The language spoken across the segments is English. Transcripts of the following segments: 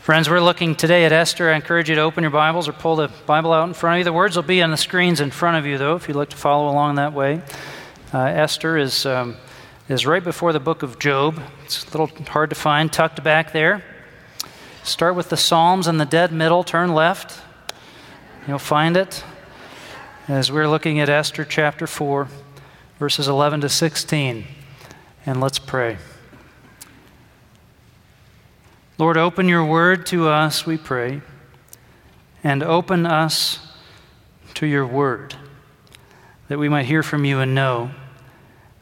Friends, we're looking today at Esther. I encourage you to open your Bibles or pull the Bible out in front of you. The words will be on the screens in front of you, though, if you'd like to follow along that way. Uh, Esther is, um, is right before the book of Job. It's a little hard to find, tucked back there. Start with the Psalms in the dead middle, turn left. You'll find it as we're looking at Esther chapter 4, verses 11 to 16. And let's pray. Lord, open your word to us, we pray, and open us to your word, that we might hear from you and know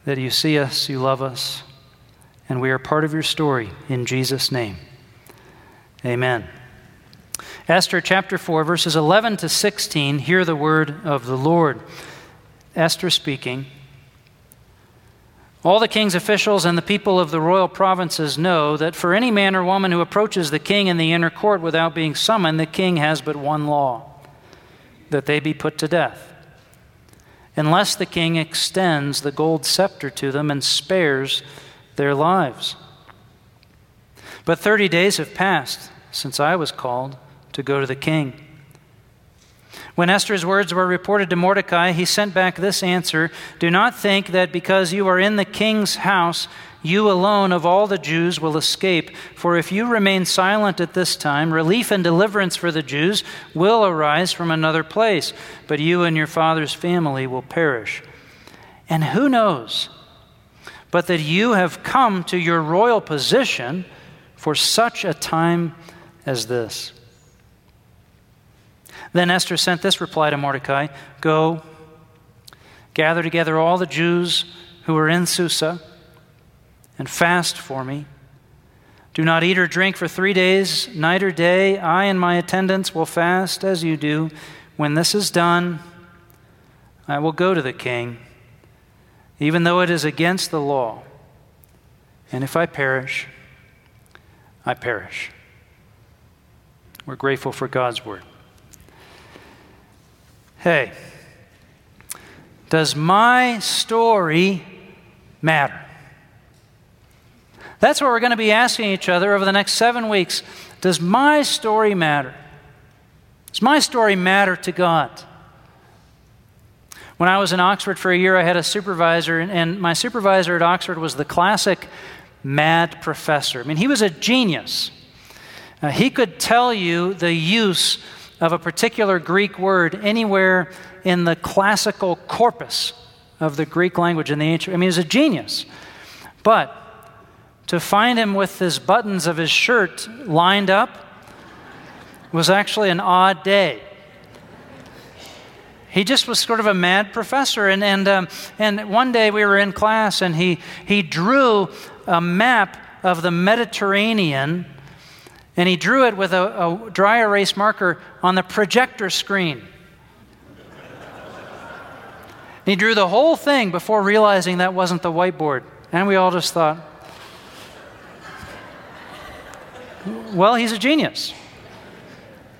that you see us, you love us, and we are part of your story. In Jesus' name, amen. Esther chapter 4, verses 11 to 16, hear the word of the Lord. Esther speaking. All the king's officials and the people of the royal provinces know that for any man or woman who approaches the king in the inner court without being summoned, the king has but one law that they be put to death, unless the king extends the gold scepter to them and spares their lives. But 30 days have passed since I was called to go to the king. When Esther's words were reported to Mordecai, he sent back this answer Do not think that because you are in the king's house, you alone of all the Jews will escape. For if you remain silent at this time, relief and deliverance for the Jews will arise from another place, but you and your father's family will perish. And who knows but that you have come to your royal position for such a time as this? Then Esther sent this reply to Mordecai Go, gather together all the Jews who are in Susa, and fast for me. Do not eat or drink for three days, night or day. I and my attendants will fast as you do. When this is done, I will go to the king, even though it is against the law. And if I perish, I perish. We're grateful for God's word. Hey, does my story matter? That's what we're going to be asking each other over the next seven weeks. Does my story matter? Does my story matter to God? When I was in Oxford for a year, I had a supervisor, and my supervisor at Oxford was the classic mad professor. I mean, he was a genius. Uh, he could tell you the use of a particular Greek word anywhere in the classical corpus of the Greek language in the ancient. I mean, he's a genius. But to find him with his buttons of his shirt lined up was actually an odd day. He just was sort of a mad professor. And, and, um, and one day we were in class and he, he drew a map of the Mediterranean and he drew it with a, a dry erase marker on the projector screen. he drew the whole thing before realizing that wasn't the whiteboard. And we all just thought, well, he's a genius.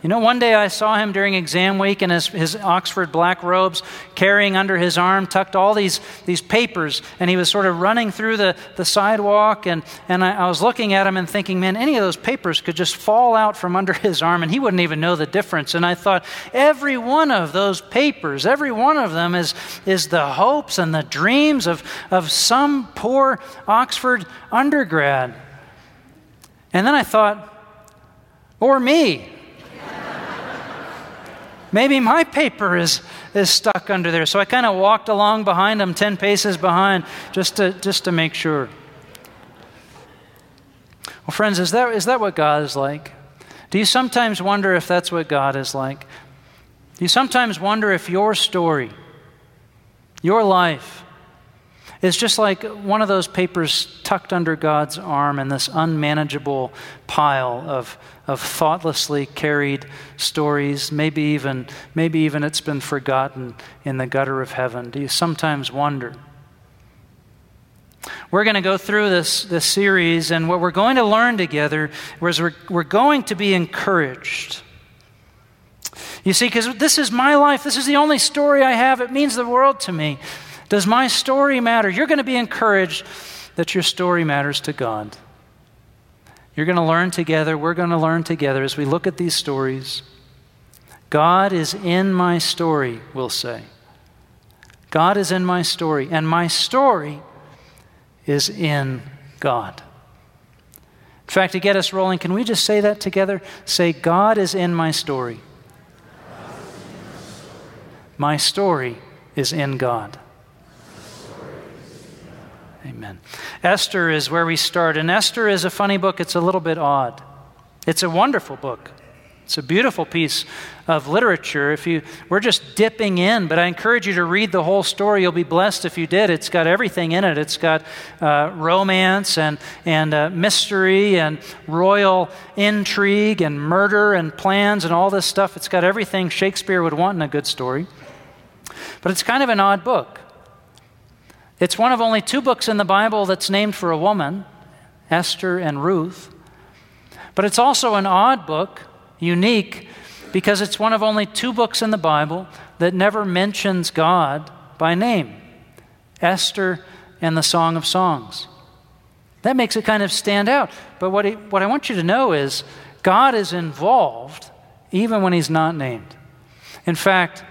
You know, one day I saw him during exam week in his, his Oxford black robes, carrying under his arm, tucked all these, these papers, and he was sort of running through the, the sidewalk. And, and I, I was looking at him and thinking, man, any of those papers could just fall out from under his arm, and he wouldn't even know the difference. And I thought, every one of those papers, every one of them is, is the hopes and the dreams of, of some poor Oxford undergrad. And then I thought, or me. Maybe my paper is, is stuck under there. So I kind of walked along behind him, 10 paces behind, just to, just to make sure. Well, friends, is that, is that what God is like? Do you sometimes wonder if that's what God is like? Do you sometimes wonder if your story, your life, is just like one of those papers tucked under God's arm in this unmanageable pile of, of thoughtlessly carried stories. Maybe even, maybe even it's been forgotten in the gutter of heaven. Do you sometimes wonder? We're going to go through this, this series, and what we're going to learn together is we're, we're going to be encouraged. You see, because this is my life, this is the only story I have, it means the world to me. Does my story matter? You're going to be encouraged that your story matters to God. You're going to learn together. We're going to learn together as we look at these stories. God is in my story, we'll say. God is in my story, and my story is in God. In fact, to get us rolling, can we just say that together? Say, God is in my story. My story is in God. Amen. Esther is where we start. And Esther is a funny book. It's a little bit odd. It's a wonderful book. It's a beautiful piece of literature. If you we're just dipping in, but I encourage you to read the whole story. You'll be blessed if you did. It's got everything in it. It's got uh, romance and and uh, mystery and royal intrigue and murder and plans and all this stuff. It's got everything Shakespeare would want in a good story. But it's kind of an odd book. It's one of only two books in the Bible that's named for a woman, Esther and Ruth. But it's also an odd book, unique, because it's one of only two books in the Bible that never mentions God by name Esther and the Song of Songs. That makes it kind of stand out. But what, he, what I want you to know is God is involved even when he's not named. In fact,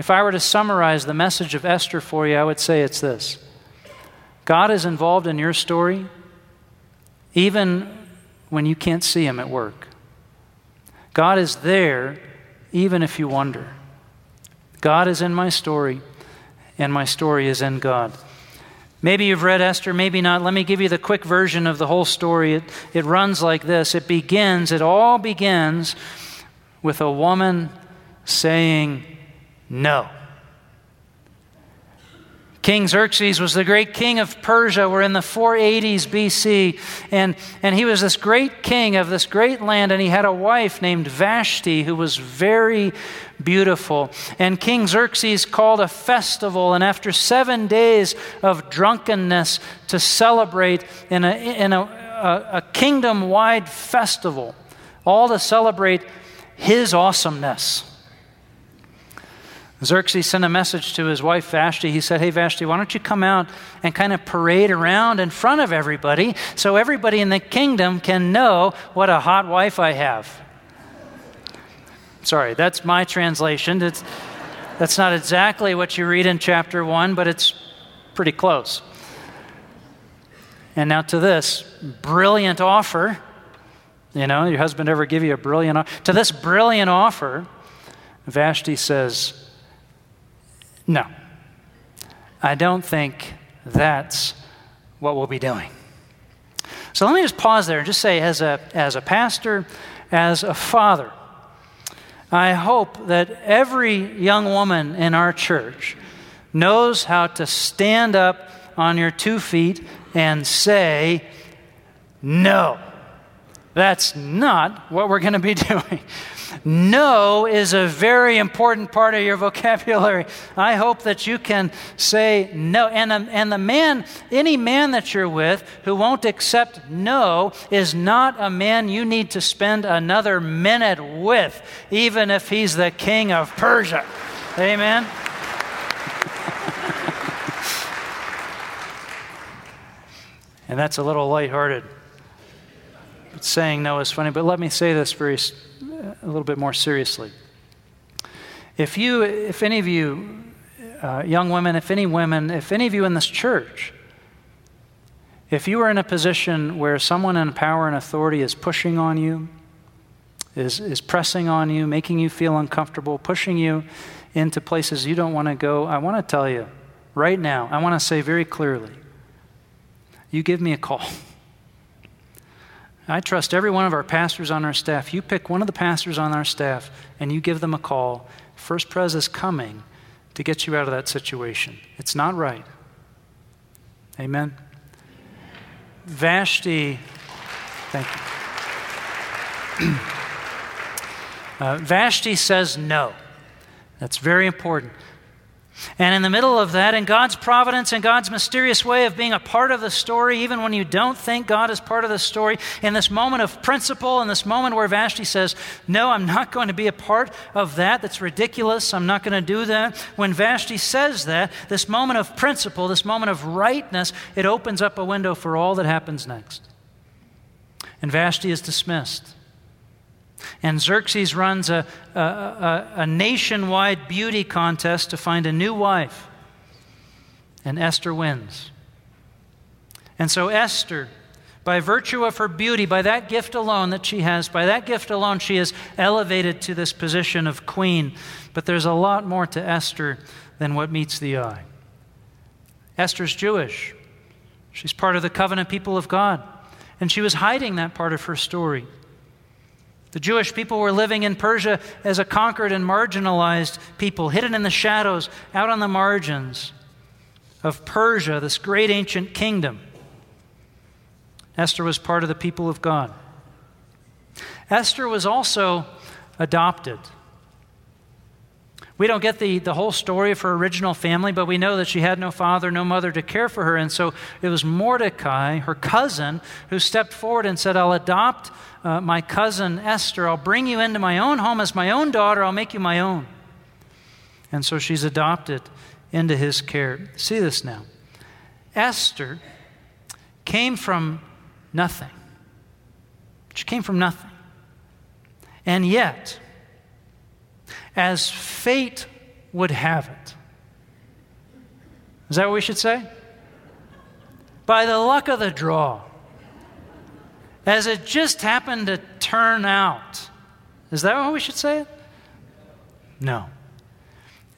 if I were to summarize the message of Esther for you, I would say it's this God is involved in your story even when you can't see Him at work. God is there even if you wonder. God is in my story, and my story is in God. Maybe you've read Esther, maybe not. Let me give you the quick version of the whole story. It, it runs like this it begins, it all begins with a woman saying, no. King Xerxes was the great king of Persia. We're in the 480s BC. And, and he was this great king of this great land, and he had a wife named Vashti who was very beautiful. And King Xerxes called a festival, and after seven days of drunkenness to celebrate in a, in a, a, a kingdom wide festival, all to celebrate his awesomeness. Xerxes sent a message to his wife Vashti. He said, Hey, Vashti, why don't you come out and kind of parade around in front of everybody so everybody in the kingdom can know what a hot wife I have? Sorry, that's my translation. It's, that's not exactly what you read in chapter 1, but it's pretty close. And now to this brilliant offer. You know, your husband ever give you a brilliant offer? To this brilliant offer, Vashti says, no. I don't think that's what we'll be doing. So let me just pause there and just say, as a, as a pastor, as a father, I hope that every young woman in our church knows how to stand up on your two feet and say, No, that's not what we're going to be doing. No is a very important part of your vocabulary. I hope that you can say no. And, um, and the man, any man that you're with who won't accept no is not a man you need to spend another minute with, even if he's the king of Persia. Amen? and that's a little lighthearted. Saying no is funny, but let me say this very a little bit more seriously. If you, if any of you, uh, young women, if any women, if any of you in this church, if you are in a position where someone in power and authority is pushing on you, is, is pressing on you, making you feel uncomfortable, pushing you into places you don't want to go, I want to tell you right now, I want to say very clearly you give me a call. I trust every one of our pastors on our staff. You pick one of the pastors on our staff and you give them a call. First Pres is coming to get you out of that situation. It's not right. Amen. Vashti, thank you. uh, Vashti says no. That's very important. And in the middle of that, in God's providence and God's mysterious way of being a part of the story, even when you don't think God is part of the story, in this moment of principle, in this moment where Vashti says, No, I'm not going to be a part of that. That's ridiculous. I'm not going to do that. When Vashti says that, this moment of principle, this moment of rightness, it opens up a window for all that happens next. And Vashti is dismissed. And Xerxes runs a, a, a, a, nationwide beauty contest to find a new wife. And Esther wins. And so, Esther, by virtue of her beauty, by that gift alone that she has, by that gift alone, she is elevated to this position of queen. But there's a lot more to Esther than what meets the eye. Esther's Jewish, she's part of the covenant people of God. And she was hiding that part of her story. The Jewish people were living in Persia as a conquered and marginalized people, hidden in the shadows, out on the margins of Persia, this great ancient kingdom. Esther was part of the people of God. Esther was also adopted. We don't get the, the whole story of her original family, but we know that she had no father, no mother to care for her. And so it was Mordecai, her cousin, who stepped forward and said, I'll adopt uh, my cousin Esther. I'll bring you into my own home as my own daughter. I'll make you my own. And so she's adopted into his care. See this now. Esther came from nothing. She came from nothing. And yet, as fate would have it. Is that what we should say? By the luck of the draw, as it just happened to turn out. Is that what we should say? No.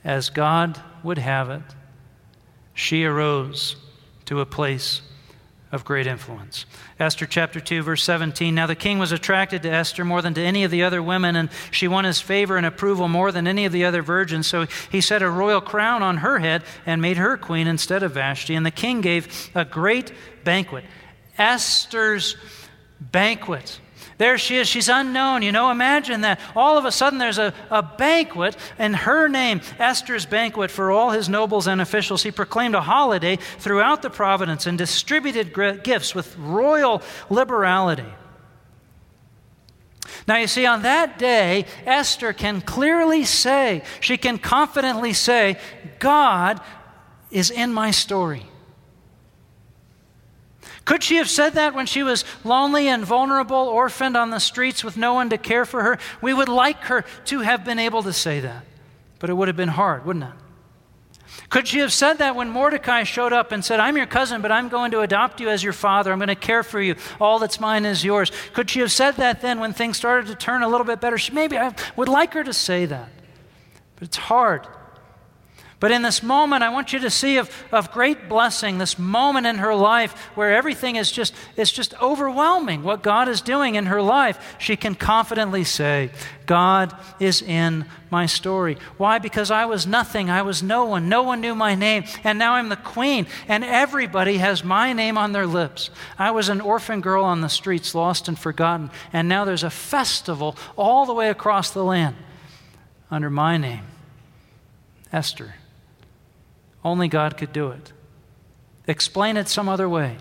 As God would have it, she arose to a place of great influence. Esther chapter 2, verse 17. Now the king was attracted to Esther more than to any of the other women, and she won his favor and approval more than any of the other virgins. So he set a royal crown on her head and made her queen instead of Vashti. And the king gave a great banquet. Esther's banquet. There she is. She's unknown. You know, imagine that. All of a sudden, there's a, a banquet in her name, Esther's banquet, for all his nobles and officials. He proclaimed a holiday throughout the province and distributed gifts with royal liberality. Now, you see, on that day, Esther can clearly say, she can confidently say, God is in my story. Could she have said that when she was lonely and vulnerable, orphaned on the streets with no one to care for her? We would like her to have been able to say that, but it would have been hard, wouldn't it? Could she have said that when Mordecai showed up and said, I'm your cousin, but I'm going to adopt you as your father. I'm going to care for you. All that's mine is yours. Could she have said that then when things started to turn a little bit better? She, maybe I would like her to say that, but it's hard. But in this moment, I want you to see of, of great blessing, this moment in her life where everything is just, it's just overwhelming what God is doing in her life. She can confidently say, God is in my story. Why? Because I was nothing. I was no one. No one knew my name. And now I'm the queen, and everybody has my name on their lips. I was an orphan girl on the streets, lost and forgotten. And now there's a festival all the way across the land under my name Esther. Only God could do it. Explain it some other way.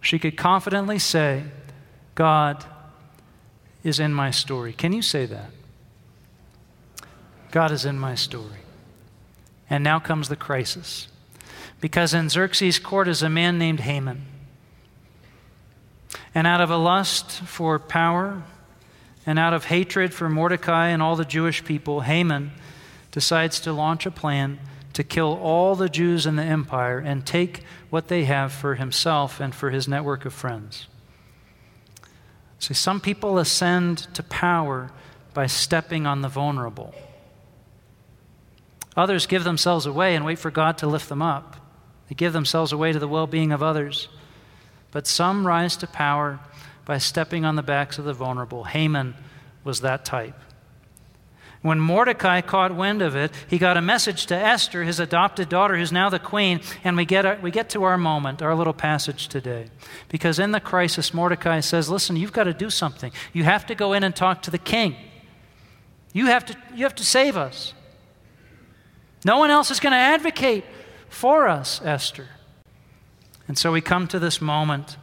She could confidently say, God is in my story. Can you say that? God is in my story. And now comes the crisis. Because in Xerxes' court is a man named Haman. And out of a lust for power and out of hatred for Mordecai and all the Jewish people, Haman decides to launch a plan to kill all the Jews in the empire and take what they have for himself and for his network of friends. See, some people ascend to power by stepping on the vulnerable. Others give themselves away and wait for God to lift them up. They give themselves away to the well being of others. But some rise to power by stepping on the backs of the vulnerable. Haman was that type. When Mordecai caught wind of it, he got a message to Esther, his adopted daughter, who's now the queen, and we get, our, we get to our moment, our little passage today. Because in the crisis, Mordecai says, Listen, you've got to do something. You have to go in and talk to the king. You have to, you have to save us. No one else is going to advocate for us, Esther. And so we come to this moment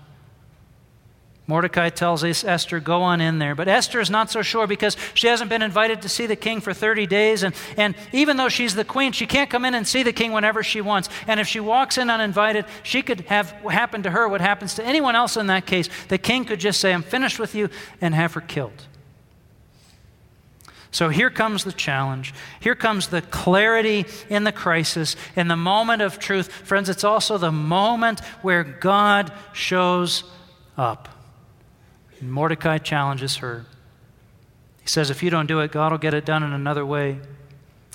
Mordecai tells Esther, go on in there. But Esther is not so sure because she hasn't been invited to see the king for 30 days. And, and even though she's the queen, she can't come in and see the king whenever she wants. And if she walks in uninvited, she could have happen to her what happens to anyone else in that case. The king could just say, I'm finished with you, and have her killed. So here comes the challenge. Here comes the clarity in the crisis, in the moment of truth. Friends, it's also the moment where God shows up. Mordecai challenges her. He says, If you don't do it, God will get it done in another way.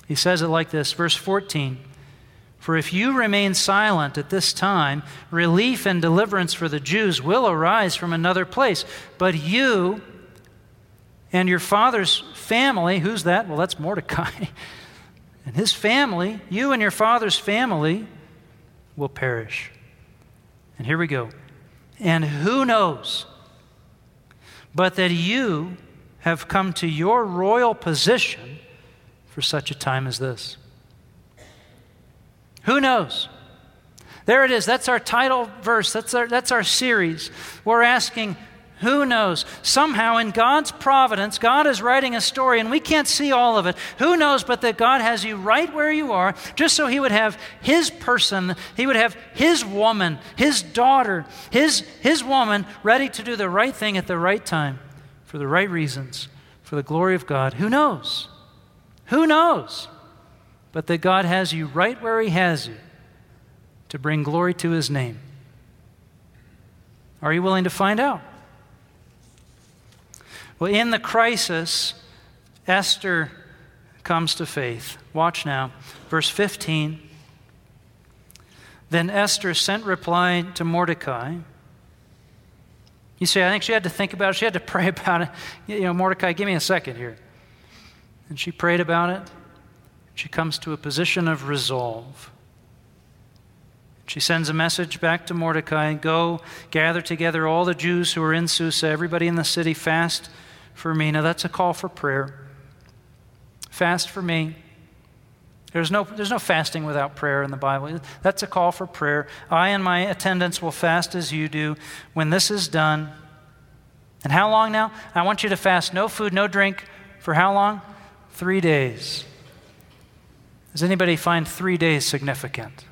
He says it like this, verse 14 For if you remain silent at this time, relief and deliverance for the Jews will arise from another place. But you and your father's family, who's that? Well, that's Mordecai. and his family, you and your father's family will perish. And here we go. And who knows? But that you have come to your royal position for such a time as this. Who knows? There it is. That's our title verse. That's our, that's our series. We're asking, who knows? Somehow, in God's providence, God is writing a story, and we can't see all of it. Who knows but that God has you right where you are, just so He would have His person, He would have His woman, His daughter, His, his woman ready to do the right thing at the right time, for the right reasons, for the glory of God. Who knows? Who knows? But that God has you right where He has you to bring glory to His name. Are you willing to find out? Well, in the crisis, Esther comes to faith. Watch now, verse 15. Then Esther sent reply to Mordecai. You see, I think she had to think about it. She had to pray about it. You know, Mordecai, give me a second here. And she prayed about it. She comes to a position of resolve. She sends a message back to Mordecai Go, gather together all the Jews who are in Susa, everybody in the city, fast for me. Now, that's a call for prayer. Fast for me. There's no, there's no fasting without prayer in the Bible. That's a call for prayer. I and my attendants will fast as you do. When this is done, and how long now? I want you to fast no food, no drink for how long? Three days. Does anybody find three days significant?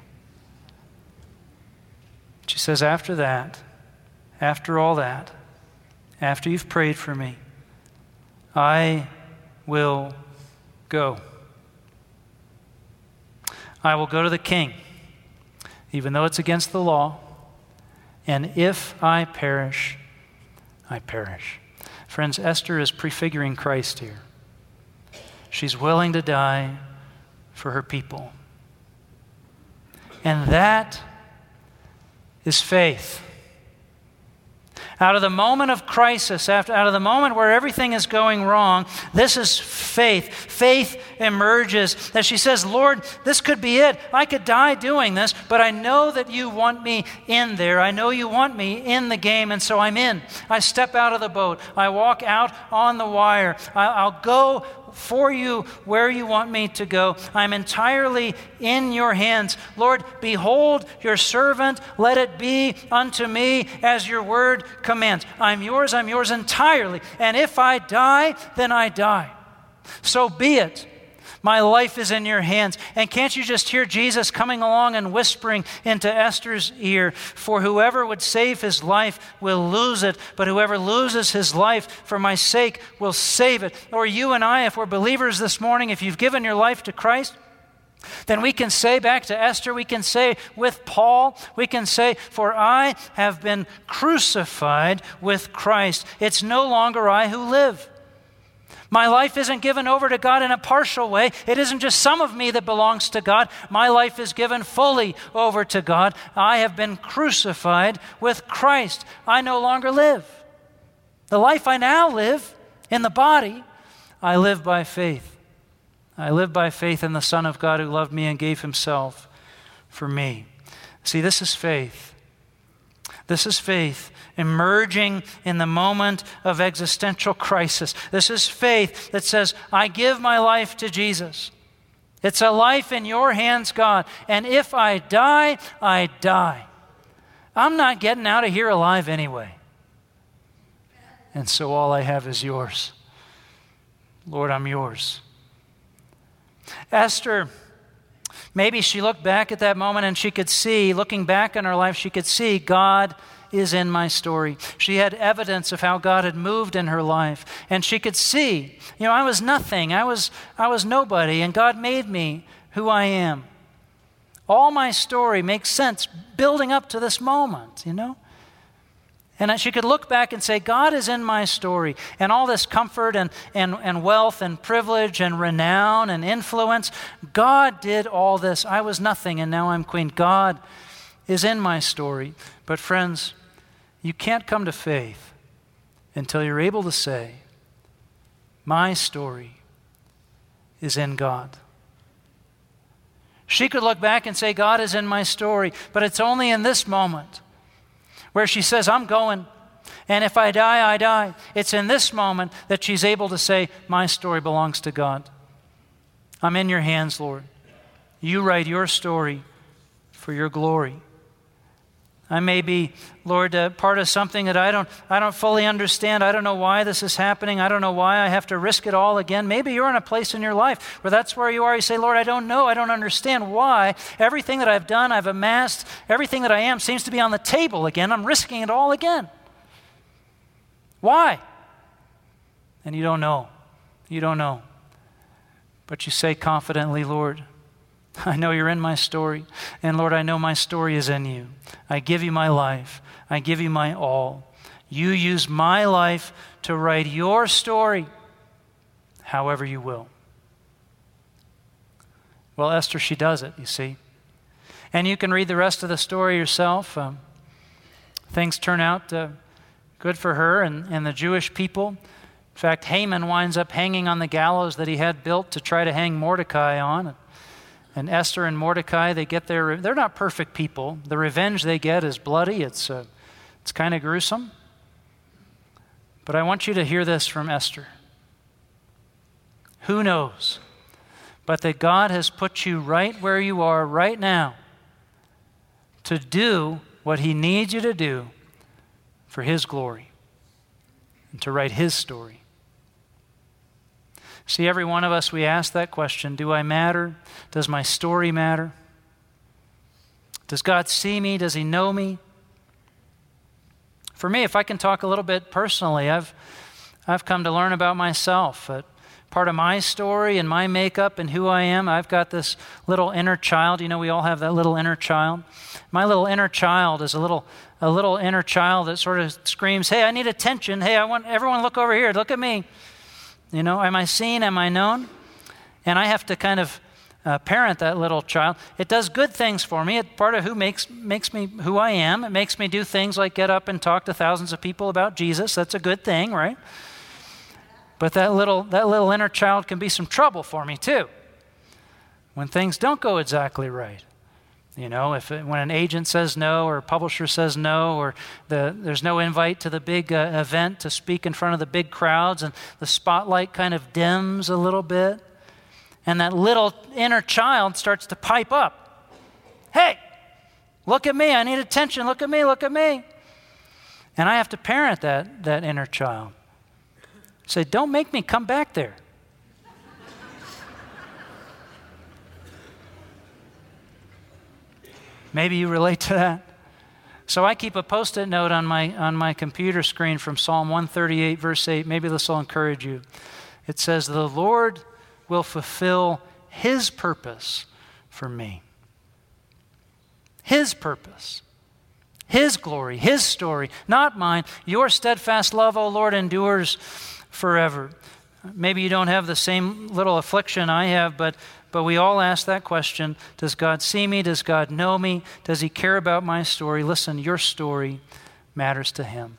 She says, after that, after all that, after you've prayed for me, I will go. I will go to the king, even though it's against the law. And if I perish, I perish. Friends, Esther is prefiguring Christ here. She's willing to die for her people. And that is faith. Out of the moment of crisis, after, out of the moment where everything is going wrong, this is faith. Faith emerges that she says, Lord, this could be it. I could die doing this, but I know that you want me in there. I know you want me in the game, and so I'm in. I step out of the boat. I walk out on the wire. I, will go for you where you want me to go. I'm entirely in your hands. Lord, behold your servant. Let it be unto me as your word commands. I'm yours, I'm yours entirely. And if I die, then I die. So be it. My life is in your hands. And can't you just hear Jesus coming along and whispering into Esther's ear? For whoever would save his life will lose it, but whoever loses his life for my sake will save it. Or you and I, if we're believers this morning, if you've given your life to Christ, then we can say back to Esther, we can say with Paul, we can say, For I have been crucified with Christ. It's no longer I who live my life isn't given over to God in a partial way. It isn't just some of me that belongs to God. My life is given fully over to God. I have been crucified with Christ. I no longer live. The life I now live in the body, I live by faith I live by faith in the Son of God who loved me and gave himself for me. See, this is faith. This is faith emerging in the moment of existential crisis. This is faith that says, I give my life to Jesus. It's a life in your hands, God. And if I die, I die. I'm not getting out of here alive anyway. And so all I have is yours. Lord, I'm yours. Esther, maybe she looked back at that moment and she could see, looking back in her life, she could see God is in my story. She had evidence of how God had moved in her life. And she could see, you know, I was nothing. I was, I was nobody, and God made me who I am. All my story makes sense building up to this moment, you know? And she could look back and say, God is in my story. And all this comfort and, and, and wealth and privilege and renown and influence, God did all this. I was nothing, and now I'm queen. God is in my story. But, friends, you can't come to faith until you're able to say, My story is in God. She could look back and say, God is in my story, but it's only in this moment where she says, I'm going. And if I die, I die. It's in this moment that she's able to say, My story belongs to God. I'm in your hands, Lord. You write your story for your glory. I may be, Lord, uh, part of something that I don't, I don't fully understand. I don't know why this is happening. I don't know why I have to risk it all again. Maybe you're in a place in your life where that's where you are. You say, Lord, I don't know. I don't understand why. Everything that I've done, I've amassed, everything that I am seems to be on the table again. I'm risking it all again. Why? And you don't know. You don't know. But you say confidently, Lord, I know you're in my story. And Lord, I know my story is in you. I give you my life. I give you my all. You use my life to write your story however you will. Well, Esther, she does it, you see. And you can read the rest of the story yourself. Um, things turn out uh, good for her and, and the Jewish people. In fact, Haman winds up hanging on the gallows that he had built to try to hang Mordecai on. And Esther and Mordecai, they get their, they're not perfect people. The revenge they get is bloody, it's, uh, it's kind of gruesome. But I want you to hear this from Esther. Who knows? But that God has put you right where you are right now to do what He needs you to do for His glory and to write His story. See, every one of us, we ask that question Do I matter? Does my story matter? Does God see me? Does He know me? For me, if I can talk a little bit personally, I've, I've come to learn about myself. That part of my story and my makeup and who I am, I've got this little inner child. You know, we all have that little inner child. My little inner child is a little, a little inner child that sort of screams, Hey, I need attention. Hey, I want everyone look over here. Look at me. You know, am I seen? Am I known? And I have to kind of uh, parent that little child. It does good things for me. It's part of who makes, makes me who I am. It makes me do things like get up and talk to thousands of people about Jesus. That's a good thing, right? But that little, that little inner child can be some trouble for me, too, when things don't go exactly right. You know, if when an agent says no, or a publisher says no, or the, there's no invite to the big uh, event to speak in front of the big crowds, and the spotlight kind of dims a little bit, and that little inner child starts to pipe up Hey, look at me. I need attention. Look at me. Look at me. And I have to parent that, that inner child. Say, don't make me come back there. Maybe you relate to that. So I keep a post it note on my, on my computer screen from Psalm 138, verse 8. Maybe this will encourage you. It says, The Lord will fulfill his purpose for me. His purpose. His glory, His story, not mine. Your steadfast love, O Lord, endures forever. Maybe you don't have the same little affliction I have, but but we all ask that question Does God see me? Does God know me? Does He care about my story? Listen, your story matters to Him.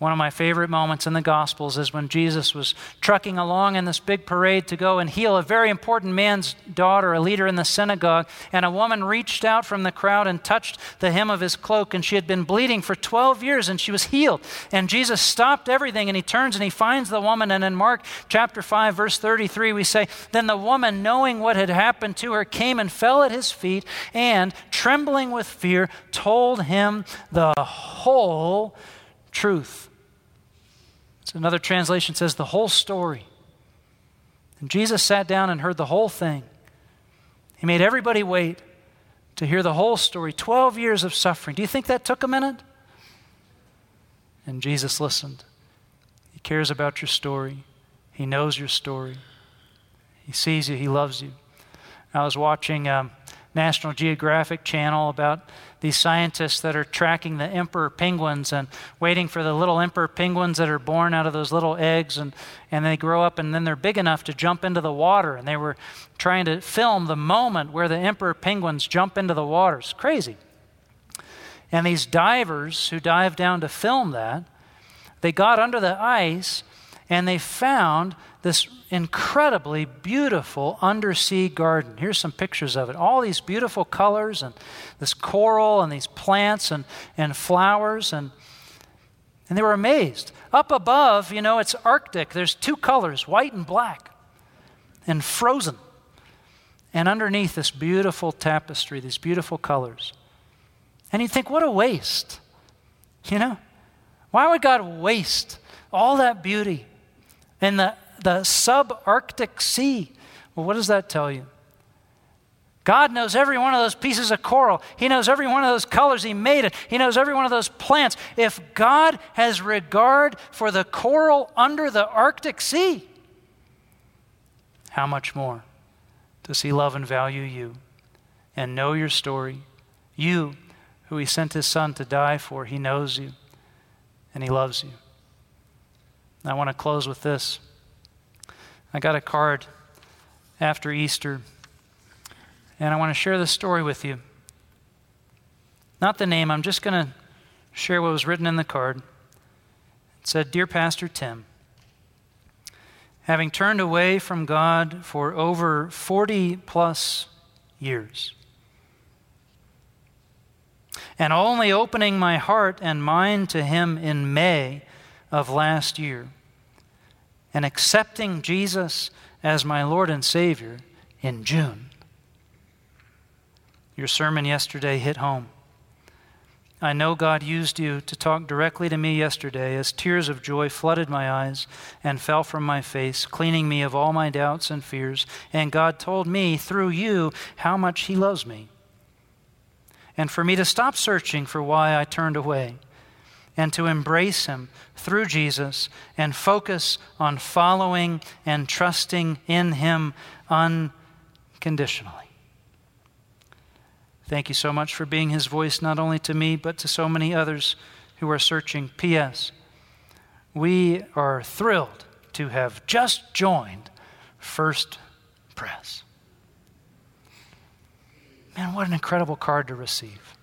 One of my favorite moments in the Gospels is when Jesus was trucking along in this big parade to go and heal a very important man's daughter, a leader in the synagogue. And a woman reached out from the crowd and touched the hem of his cloak. And she had been bleeding for 12 years and she was healed. And Jesus stopped everything and he turns and he finds the woman. And in Mark chapter 5, verse 33, we say, Then the woman, knowing what had happened to her, came and fell at his feet and, trembling with fear, told him the whole truth. Another translation says the whole story. And Jesus sat down and heard the whole thing. He made everybody wait to hear the whole story 12 years of suffering. Do you think that took a minute? And Jesus listened. He cares about your story, He knows your story, He sees you, He loves you. I was watching um, National Geographic channel about these scientists that are tracking the emperor penguins and waiting for the little emperor penguins that are born out of those little eggs and, and they grow up and then they're big enough to jump into the water. And they were trying to film the moment where the emperor penguins jump into the water. It's crazy. And these divers who dive down to film that, they got under the ice and they found this incredibly beautiful undersea garden. Here's some pictures of it. All these beautiful colors and this coral and these plants and, and flowers and and they were amazed. Up above, you know, it's Arctic. There's two colors, white and black, and frozen. And underneath this beautiful tapestry, these beautiful colors. And you think, what a waste. You know? Why would God waste all that beauty and the the subarctic sea. Well, what does that tell you? God knows every one of those pieces of coral. He knows every one of those colors. He made it. He knows every one of those plants. If God has regard for the coral under the Arctic Sea, how much more does He love and value you and know your story? You, who He sent His Son to die for, He knows you and He loves you. I want to close with this. I got a card after Easter, and I want to share this story with you. Not the name, I'm just going to share what was written in the card. It said, Dear Pastor Tim, having turned away from God for over 40 plus years, and only opening my heart and mind to Him in May of last year and accepting Jesus as my Lord and Savior in June. Your sermon yesterday hit home. I know God used you to talk directly to me yesterday as tears of joy flooded my eyes and fell from my face, cleaning me of all my doubts and fears. And God told me through you how much He loves me. And for me to stop searching for why I turned away and to embrace Him through Jesus and focus on following and trusting in Him unconditionally. Thank you so much for being His voice, not only to me, but to so many others who are searching. P.S. We are thrilled to have just joined First Pres. Man, what an incredible card to receive.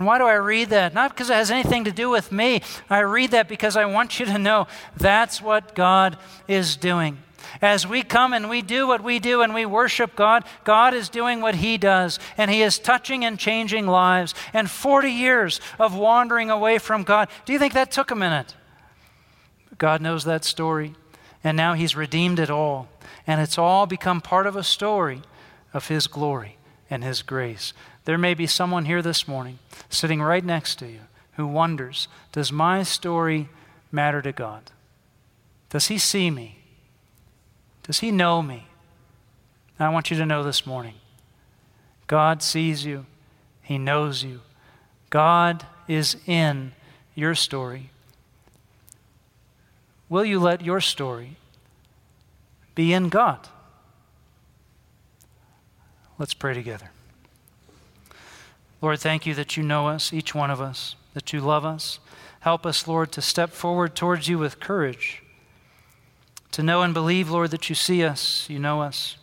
And why do I read that? Not because it has anything to do with me. I read that because I want you to know that's what God is doing. As we come and we do what we do and we worship God, God is doing what He does, and He is touching and changing lives. And 40 years of wandering away from God, do you think that took a minute? God knows that story, and now He's redeemed it all. And it's all become part of a story of His glory and His grace. There may be someone here this morning sitting right next to you who wonders Does my story matter to God? Does He see me? Does He know me? I want you to know this morning God sees you, He knows you. God is in your story. Will you let your story be in God? Let's pray together. Lord, thank you that you know us, each one of us, that you love us. Help us, Lord, to step forward towards you with courage, to know and believe, Lord, that you see us, you know us.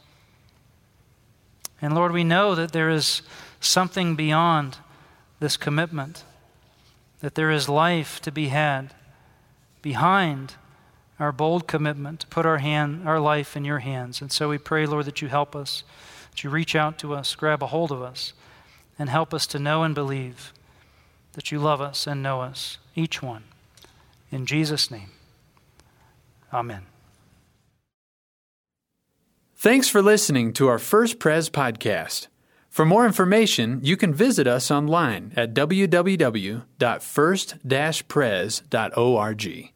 And Lord, we know that there is something beyond this commitment, that there is life to be had behind our bold commitment to put our, hand, our life in your hands. And so we pray, Lord, that you help us, that you reach out to us, grab a hold of us, and help us to know and believe that you love us and know us, each one. In Jesus' name, amen. Thanks for listening to our First Pres podcast. For more information, you can visit us online at www.first-pres.org.